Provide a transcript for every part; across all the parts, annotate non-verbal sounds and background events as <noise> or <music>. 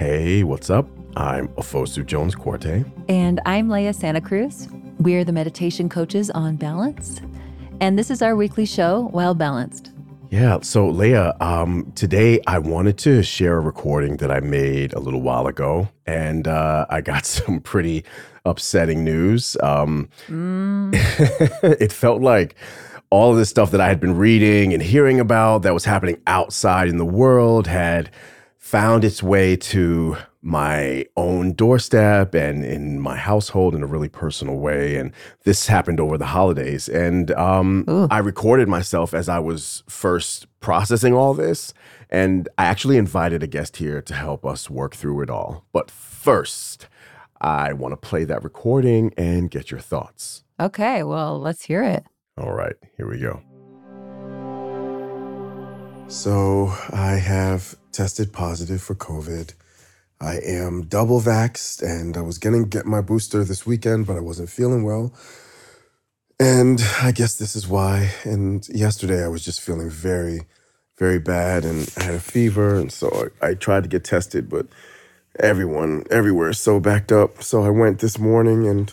Hey, what's up? I'm Ofosu Jones Quartey. And I'm Leah Santa Cruz. We're the meditation coaches on Balance. And this is our weekly show, Well Balanced. Yeah, so Leah, um, today I wanted to share a recording that I made a little while ago, and uh, I got <laughs> some pretty upsetting news. Um, mm. <laughs> it felt like all of this stuff that I had been reading and hearing about that was happening outside in the world had found its way to my own doorstep and in my household in a really personal way. And this happened over the holidays. And um, I recorded myself as I was first processing all this. And I actually invited a guest here to help us work through it all. But first, I want to play that recording and get your thoughts. Okay, well, let's hear it. All right, here we go. So, I have tested positive for COVID. I am double vaxxed and I was going to get my booster this weekend, but I wasn't feeling well. And I guess this is why. And yesterday I was just feeling very, very bad and I had a fever. And so I, I tried to get tested, but everyone, everywhere is so backed up. So I went this morning and,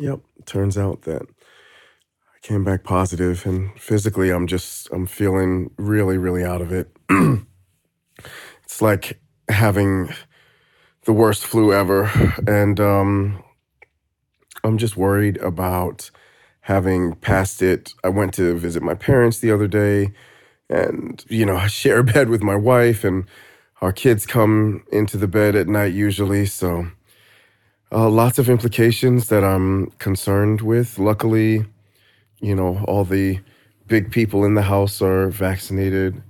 yep, turns out that I came back positive and physically I'm just, I'm feeling really, really out of it. <clears throat> it's like having the worst flu ever. And um, I'm just worried about having passed it. I went to visit my parents the other day and, you know, <laughs> I share a bed with my wife and our kids come into the bed at night usually. So uh, lots of implications that I'm concerned with. Luckily, you know, all the big people in the house are vaccinated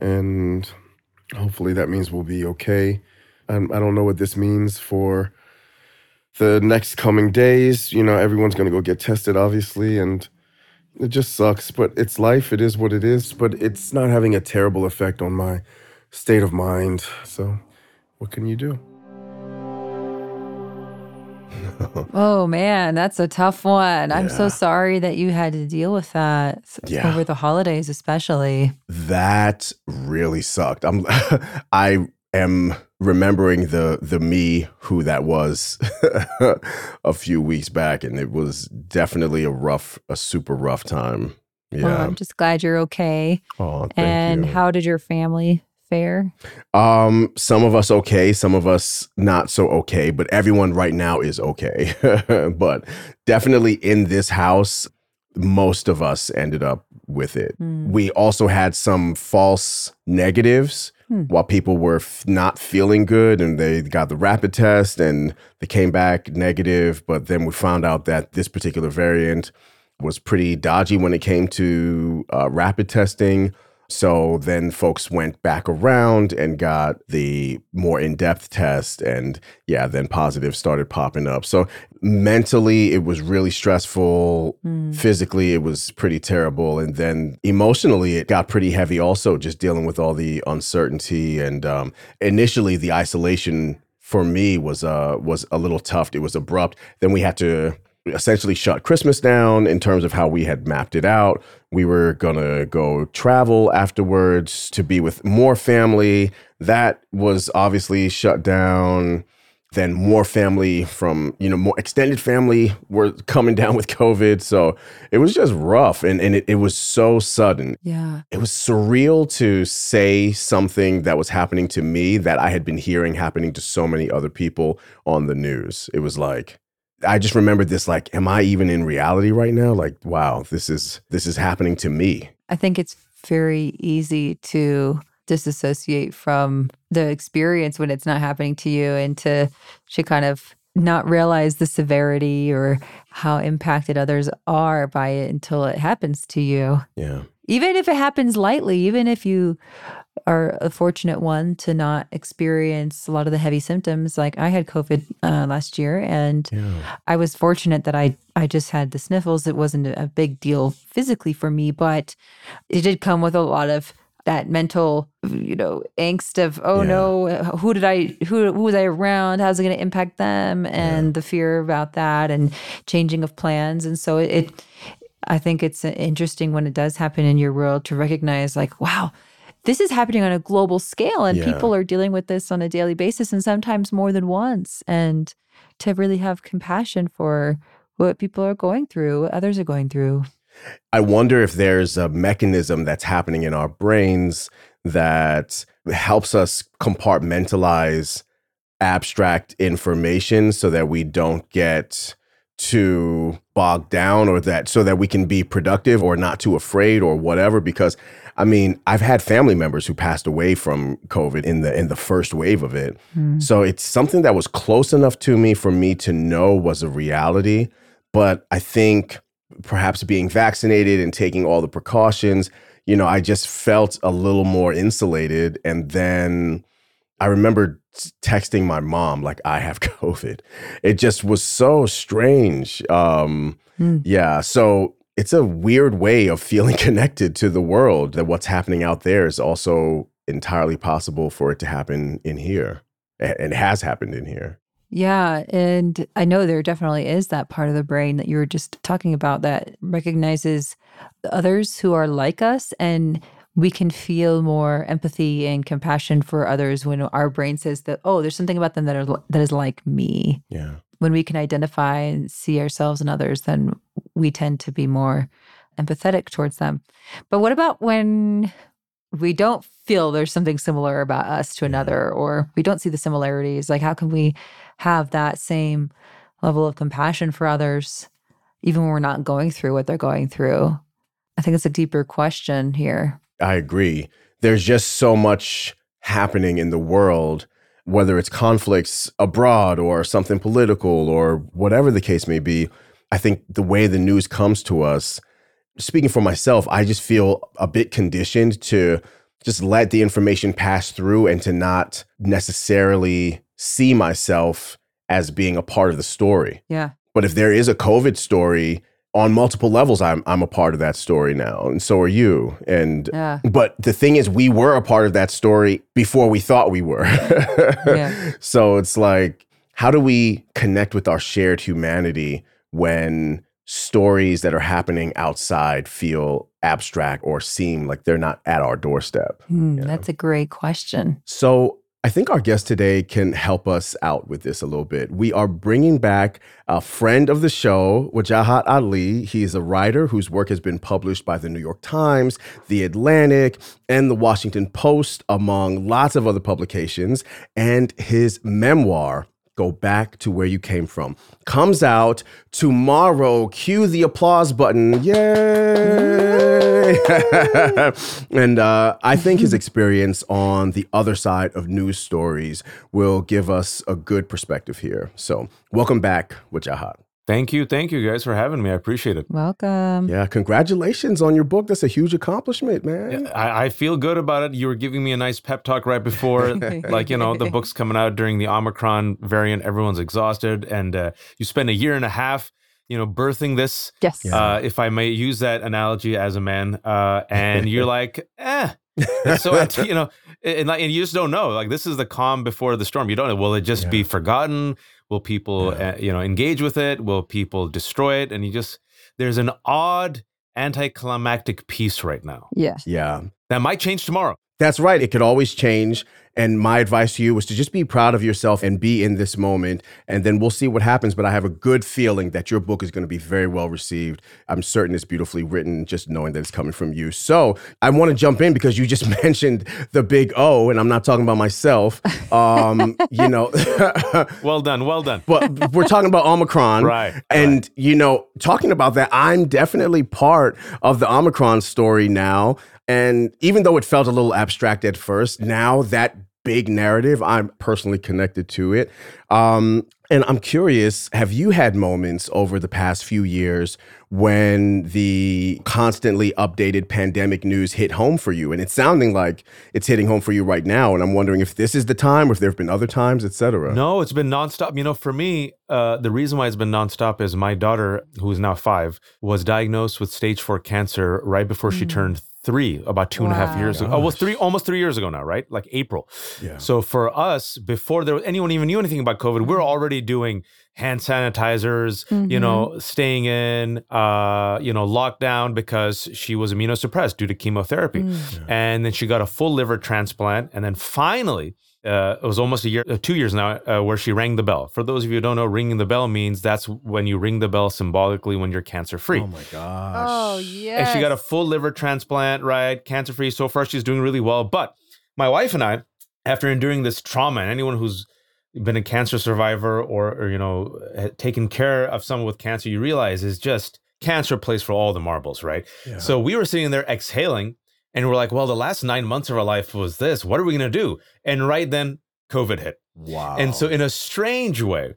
and hopefully that means we'll be okay. And I don't know what this means for the next coming days. You know, everyone's going to go get tested, obviously, and it just sucks. But it's life. It is what it is. But it's not having a terrible effect on my state of mind. So, what can you do? <laughs> oh man, that's a tough one. Yeah. I'm so sorry that you had to deal with that yeah. over the holidays, especially. That really sucked. I'm, <laughs> I am remembering the the me who that was <laughs> a few weeks back, and it was definitely a rough, a super rough time. Yeah, well, I'm just glad you're okay. Oh, and you. how did your family fare? Um, some of us okay, some of us not so okay, but everyone right now is okay. <laughs> but definitely in this house, most of us ended up with it. Mm. We also had some false negatives hmm. while people were f- not feeling good and they got the rapid test and they came back negative. But then we found out that this particular variant was pretty dodgy when it came to uh, rapid testing. So then folks went back around and got the more in depth test. And yeah, then positives started popping up. So mentally, it was really stressful. Mm. Physically, it was pretty terrible. And then emotionally, it got pretty heavy also, just dealing with all the uncertainty. And um, initially, the isolation for me was uh was a little tough. It was abrupt. Then we had to essentially shut Christmas down in terms of how we had mapped it out. We were going to go travel afterwards to be with more family. That was obviously shut down. Then more family from, you know, more extended family were coming down with COVID. So it was just rough and, and it, it was so sudden. Yeah. It was surreal to say something that was happening to me that I had been hearing happening to so many other people on the news. It was like, I just remembered this like, am I even in reality right now? Like, wow, this is this is happening to me. I think it's very easy to disassociate from the experience when it's not happening to you and to to kind of not realize the severity or how impacted others are by it until it happens to you. Yeah. Even if it happens lightly, even if you are a fortunate one to not experience a lot of the heavy symptoms. Like I had COVID uh, last year, and yeah. I was fortunate that I I just had the sniffles. It wasn't a big deal physically for me, but it did come with a lot of that mental, you know, angst of oh yeah. no, who did I who who was I around? How's it going to impact them? And yeah. the fear about that and changing of plans. And so it, it I think it's interesting when it does happen in your world to recognize like wow this is happening on a global scale and Yeah. people are dealing with this on a daily basis and sometimes more than once. And to really have compassion for what people are going through, what others are going through. I wonder if there's a mechanism that's happening in our brains that helps us compartmentalize abstract information so that we don't get too bogged down or that so that we can be productive or not too afraid or whatever because I mean I've had family members who passed away from covid in the in the first wave of it so it's something that was close enough to me for me to know was a reality but I think perhaps being vaccinated and taking all the precautions, you know, I just felt a little more insulated. And then I remember texting my mom, like, I have <laughs> COVID. It just was so strange. Um, Hmm. Yeah. So it's a weird way of feeling <laughs> connected to the world that what's happening out there is also entirely possible for it to happen in here. And has happened in here. Yeah. And I know there definitely is that part of the brain that you were just talking about that recognizes others who are like us and we can feel more empathy and compassion for others when our brain says that, oh, there's something about them that are that is like me. Yeah. When we can identify and see ourselves in others, then we tend to be more empathetic towards them. But what about when we don't feel there's something similar about us to another or we don't see the similarities? Like, how can we have that same level of compassion for others, even when we're not going through what they're going through? I think it's a deeper question here. I agree. There's just so much happening in the world, whether it's conflicts abroad or something political or whatever the case may be. I think the way the news comes to us, speaking for myself, I just feel a bit conditioned to just let the information pass through and to not necessarily see myself as being a part of the story. Yeah. But if there is a COVID story on multiple levels, I'm I'm a part of that story now, and so are you. And Yeah. but the thing is, we were a part of that story before we thought we were. Yeah. <laughs> So it's like, how do we connect with our shared humanity when stories that are happening outside feel abstract or seem like they're not at our doorstep? Hmm, Yeah. That's a great question. So I think our guest today can help us out with this a little bit. We are bringing back a friend of the show, Wajahat Ali. He is a writer whose work has been published by the New York Times, The Atlantic, and the Washington Post, among lots of other publications. And his memoir, Go Back to Where You Came From, comes out tomorrow. Cue the applause button. Yay! <laughs> and uh, I think his experience on the other side of news stories will give us a good perspective here. So, welcome back, Wajahat. Thank you. Thank you guys for having me. I appreciate it. Welcome. Yeah, congratulations on your book. That's a huge accomplishment, man. I, I feel good about it. You were giving me a nice pep talk right before, <laughs> like, you know, the book's coming out during the Omicron variant. Everyone's exhausted. And uh, you spend a year and a half, you know, birthing this, Yes. uh, if I may use that analogy as a man. Uh, and you're <laughs> like, eh. so you know, and, like, and you just don't know. Like this is the calm before the storm. You don't know. Will it just be forgotten? Will people, Yeah. uh, you know, engage with it? Will people destroy it? And you just there's an odd anticlimactic piece right now Yeah. Yeah, that might change tomorrow. that's right. It could always change. And my advice to you was to just be proud of yourself and be in this moment. And then we'll see what happens. But I have a good feeling that your book is going to be very well received. I'm certain it's beautifully written, just knowing that it's coming from you. So I want to jump in because you just <laughs> mentioned the big O, and I'm not talking about myself. Um, <laughs> you know, <laughs> Well done, well done. but we're talking about Omicron. Right, And, you know, talking about that, I'm definitely part of the Omicron story now. And even though it felt a little abstract at first, now that big narrative, I'm personally connected to it. Um, and I'm curious have you had moments over the past few years when the constantly updated pandemic news hit home for you? And it's sounding like it's hitting home for you right now. And I'm wondering if this is the time or if there have been other times, et cetera. No, it's been nonstop. You know, for me, uh, the reason why it's been nonstop is my daughter, who is now five, was diagnosed with stage four cancer right before she turned three, about two and a half Wow. years ago. Oh, well, three, almost three years ago now, right? Like April. Yeah. So for us, before there was anyone even knew anything about COVID, we we're already doing hand sanitizers, mm-hmm. you know, staying in, uh, you know, lockdown because she was immunosuppressed due to chemotherapy. Mm. And then she got a full liver transplant. And then finally, uh, it was almost a year, uh, two years now, uh, where she rang the bell. For those of you who don't know, ringing the bell means that's when you ring the bell symbolically when you're cancer free. Oh my gosh. Oh, yeah. And she got a full liver transplant, right? Cancer free. So far, she's doing really well. But my wife and I, after enduring this trauma, and anyone who's been a cancer survivor or, or you know, taken care of someone with cancer, you realize is just cancer plays for all the marbles, right? Yeah. So we were sitting there exhaling and we're like, well, the last nine months of our life was this. What are we going to do? And right then, COVID hit. Wow. And so, in a strange way,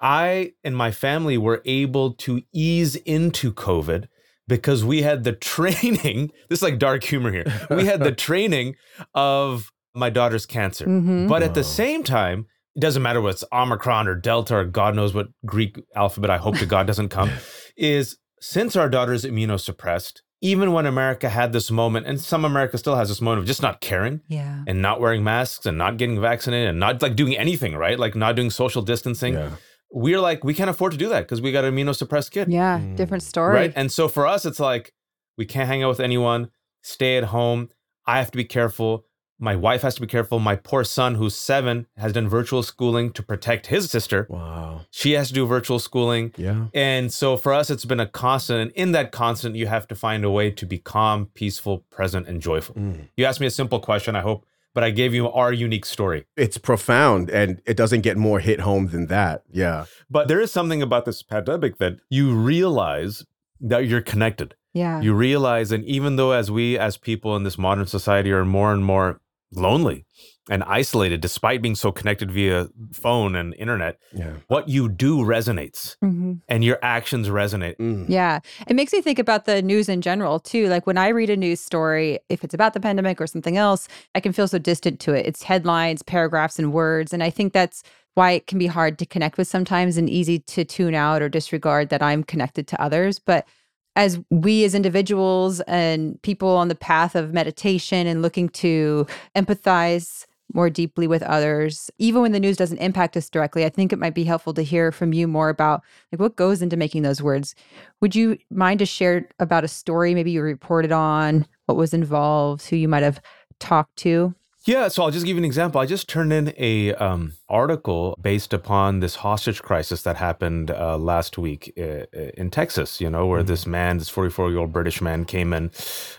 I and my family were able to ease into COVID because we had the <laughs> training. This is like dark humor here. We had the <laughs> training of my daughter's cancer. Mm-hmm. But at the same time, it doesn't matter what's Omicron or Delta or God knows what Greek alphabet, I hope to God doesn't come, <laughs> is since our daughter's immunosuppressed, even when America had this moment, and some America still has this moment of just not caring yeah. and not wearing masks and not getting vaccinated and not like doing anything, right? Like not doing social distancing. Yeah. We're like, we can't afford to do that because we got an immunosuppressed kid. Yeah, mm. different story. Right. And so for us, it's like, we can't hang out with anyone, stay at home. I have to be careful my wife has to be careful. My poor son, who's seven, has done virtual schooling to protect his sister. Wow. She has to do virtual schooling. Yeah. And so for us, it's been a constant. And in that constant, you have to find a way to be calm, peaceful, present, and joyful. Mm. You asked me a simple question, I hope, but I gave you our unique story. It's profound and it doesn't get more hit home than that. Yeah. But there is something about this pandemic that you realize that you're connected. Yeah. You realize, and even though as we as people in this modern society are more and more lonely and isolated despite being so connected via phone and internet yeah. what you do resonates mm-hmm. and your actions resonate mm. yeah it makes me think about the news in general too like when i read a news story if it's about the pandemic or something else i can feel so distant to it it's headlines paragraphs and words and i think that's why it can be hard to connect with sometimes and easy to tune out or disregard that i'm connected to others but as we as individuals and people on the path of meditation and looking to empathize more deeply with others even when the news doesn't impact us directly i think it might be helpful to hear from you more about like what goes into making those words would you mind to share about a story maybe you reported on what was involved who you might have talked to yeah, so I'll just give you an example. I just turned in a um, article based upon this hostage crisis that happened uh, last week uh, in Texas. You know, where mm-hmm. this man, this 44 year old British man, came in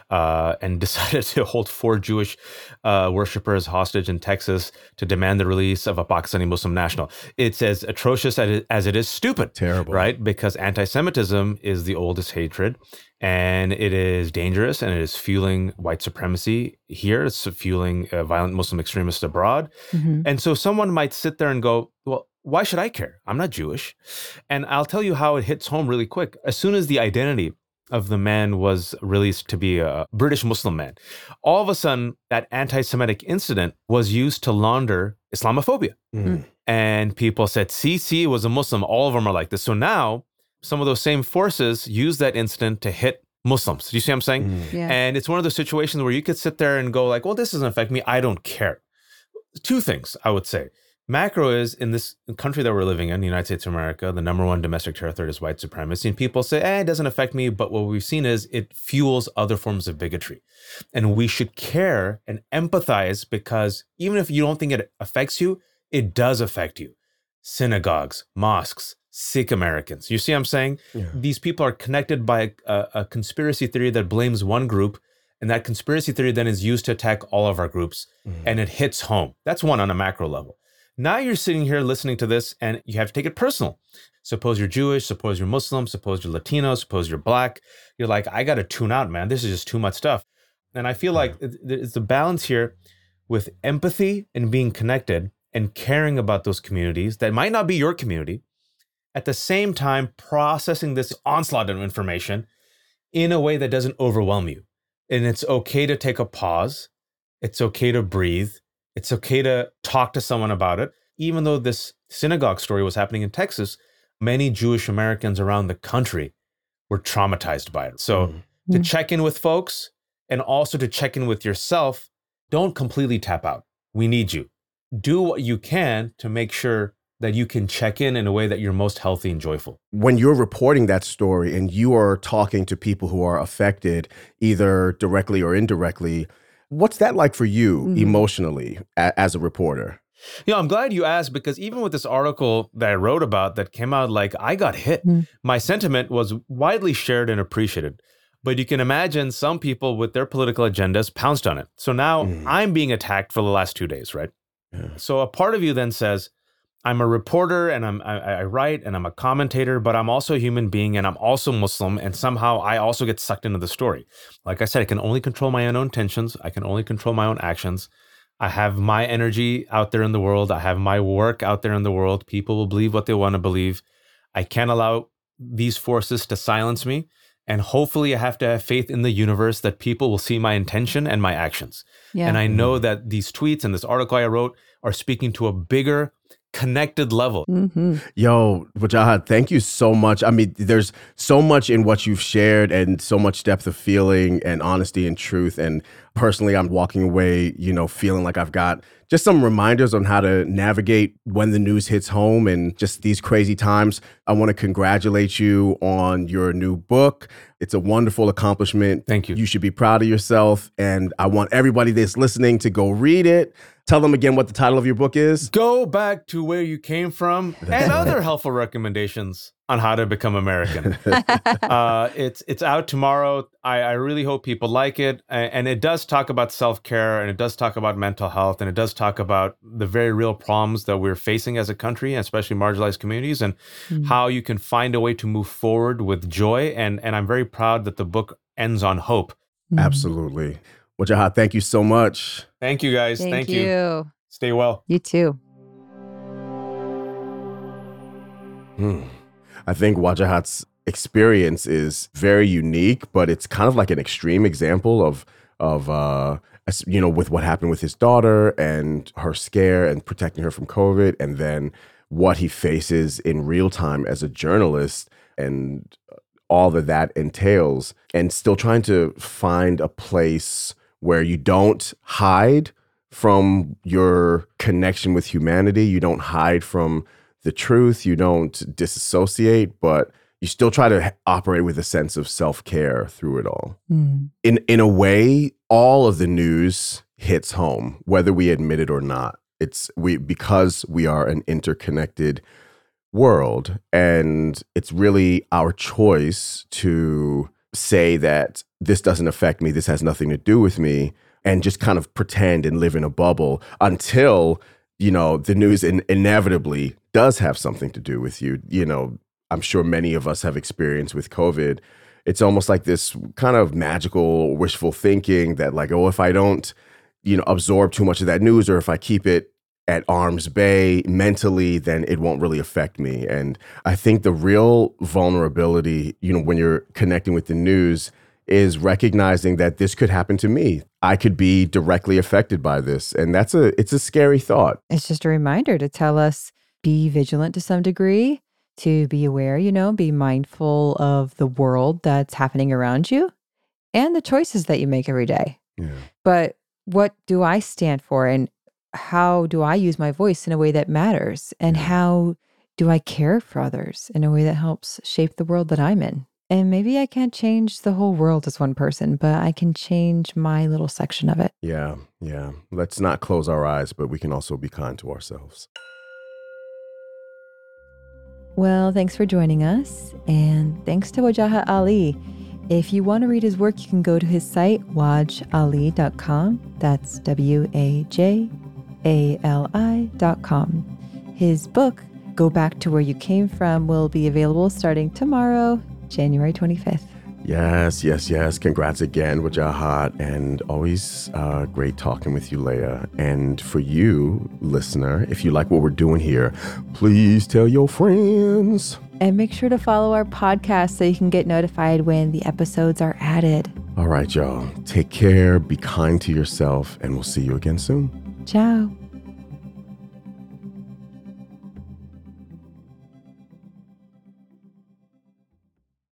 uh, and <laughs> decided to hold four Jewish uh, worshippers hostage in Texas to demand the release of a Pakistani Muslim national. It's as atrocious as it, is stupid. Terrible, right? Because anti-Semitism is the oldest hatred and it is dangerous and it is fueling white supremacy here. It's fueling uh, violent Muslim extremists abroad. Mm-hmm. And so someone might sit there and go, well, why should I care? I'm not Jewish. And I'll tell you how it hits home really quick. As soon as the identity of the man was released to be a British Muslim man, all of a sudden that anti Semitic incident was used to launder Islamophobia. Mm. And people said, see, see, was a Muslim. All of them are like this. So now some of those same forces use that incident to hit Muslims. Do you see what I'm saying? Mm. Yeah. And it's one of those situations where you could sit there and go like, well, this doesn't affect me. I don't care. Two things I would say. Macro is in this country that we're living in, the United States of America, the number one domestic terror threat is white supremacy. And people say, eh, it doesn't affect me. But what we've seen is it fuels other forms of bigotry. And we should care and empathize because even if you don't think it affects you, it does affect you. Synagogues, mosques, Sikh Americans. You see what I'm saying? Yeah. These people are connected by a, a, conspiracy theory that blames one group, and that conspiracy theory then is used to attack all of our groups, mm-hmm. and it hits home. That's one on a macro level. Now you're sitting here listening to this, and you have to take it personal. Suppose you're Jewish, suppose you're Muslim, suppose you're Latino, suppose you're Black. You're like, I got to tune out, man. This is just too much stuff. And I feel like it's a balance here with empathy and being connected and caring about those communities that might not be your community at the same time processing this onslaught of information in a way that doesn't overwhelm you. And it's okay to take a pause. It's okay to breathe. It's okay to talk to someone about it. Even though this synagogue story was happening in Texas, many Jewish Americans around the country were traumatized by it. So mm-hmm. to check in with folks and also to check in with yourself, don't completely tap out. We need you. Do what you can to make sure that you can check in in a way that you're most healthy and joyful. When you're reporting that story and you are talking to people who are affected, either directly or indirectly, what's that like for you Mhm. emotionally a- as a reporter? You know, I'm glad you asked because even with this article that I wrote about that came out, like I got hit. Mm. My sentiment was widely shared and appreciated. But you can imagine some people with their political agendas pounced on it. So now Mm. I'm being attacked for the last two days, right? Yeah. So a part of you then says, I'm a reporter and I'm I, I write and I'm a commentator, but I'm also a human being and I'm also Muslim, and somehow I also get sucked into the story. Like I said, I can only control my own intentions. I can only control my own actions. I have my energy out there in the world. I have my work out there in the world. People will believe what they want to believe. I can't allow these forces to silence me. And hopefully, I have to have faith in the universe that people will see my intention and my actions. Yeah. And I know mm. that these tweets and this article I wrote are speaking to a bigger, connected level. hmm Yo, Wajahat, thank you so much. I mean, there's so much in what you've shared and so much depth of feeling and honesty and truth. And personally, I'm walking away, you know, feeling like I've got just some reminders on how to navigate when the news hits home and just these crazy times. I want to congratulate you on your new book. It's a wonderful accomplishment. Thank you. You should be proud of yourself. And I want everybody that's listening to go read it. Tell them again what the title of your book is. Go back to where you came from and other <laughs> helpful recommendations on how to become American. <laughs> uh, it's it's out tomorrow. I, I really hope people like it, A- and it does talk about self care, and it does talk about mental health, and it does talk about the very real problems that we're facing as a country, especially marginalized communities, and Mm. how you can find a way to move forward with joy. and And I'm very proud that the book ends on hope. Mhm. Absolutely. Wajahat, thank you so much. Thank you guys. Thank, Thank, you. you. Stay well. You too. Hmm. I think Wajahat's experience is very unique, but it's kind of like an extreme example of of uh you know with what happened with his daughter and her scare and protecting her from COVID, and then what he faces in real time as a journalist and all that that entails, and still trying to find a place where you don't hide from your connection with humanity. You don't hide from the truth. You don't disassociate, but you still try to operate with a sense of self care through it all. Mm. In in a way, all of the news hits home, whether we admit it or not. It's we because we are an interconnected world, and it's really our choice to say that this doesn't affect me. This has nothing to do with me and just kind of pretend and live in a bubble until you know the news in- inevitably does have something to do with you you know i'm sure many of us have experience with covid it's almost like this kind of magical wishful thinking that like oh if i don't you know absorb too much of that news or if i keep it at arm's bay mentally then it won't really affect me and i think the real vulnerability you know when you're connecting with the news is recognizing that this could happen to me. I could be directly affected by this. And that's a it's a scary thought. It's just a reminder to tell us be vigilant to some degree, to be aware, you know, be mindful of the world that's happening around you and the choices that you make every day. Yeah. But what do I stand for and how do I use my voice in a way that matters? And how do I care for others in a way that helps shape the world that I'm in? And maybe I can't change the whole world as one person, but I can change my little section of it. Yeah. Yeah. Let's not close our eyes, but we can also be kind to ourselves. Well, thanks for joining us. And thanks to Wajahat Ali. If you want to read his work, you can go to his site, wajali.com. That's W A J A L I.com. His book, Go Back to Where You Came From, will be available starting tomorrow, January 25th. Yes, yes, yes. Congrats again, Wajahat. And always uh, great talking with you, Leah. And for you, listener, if you like what we're doing here, please tell your friends. And make sure to follow our podcast so you can get notified when the episodes are added. All right, y'all. Take care, be kind to yourself, and we'll see you again soon. Tchau!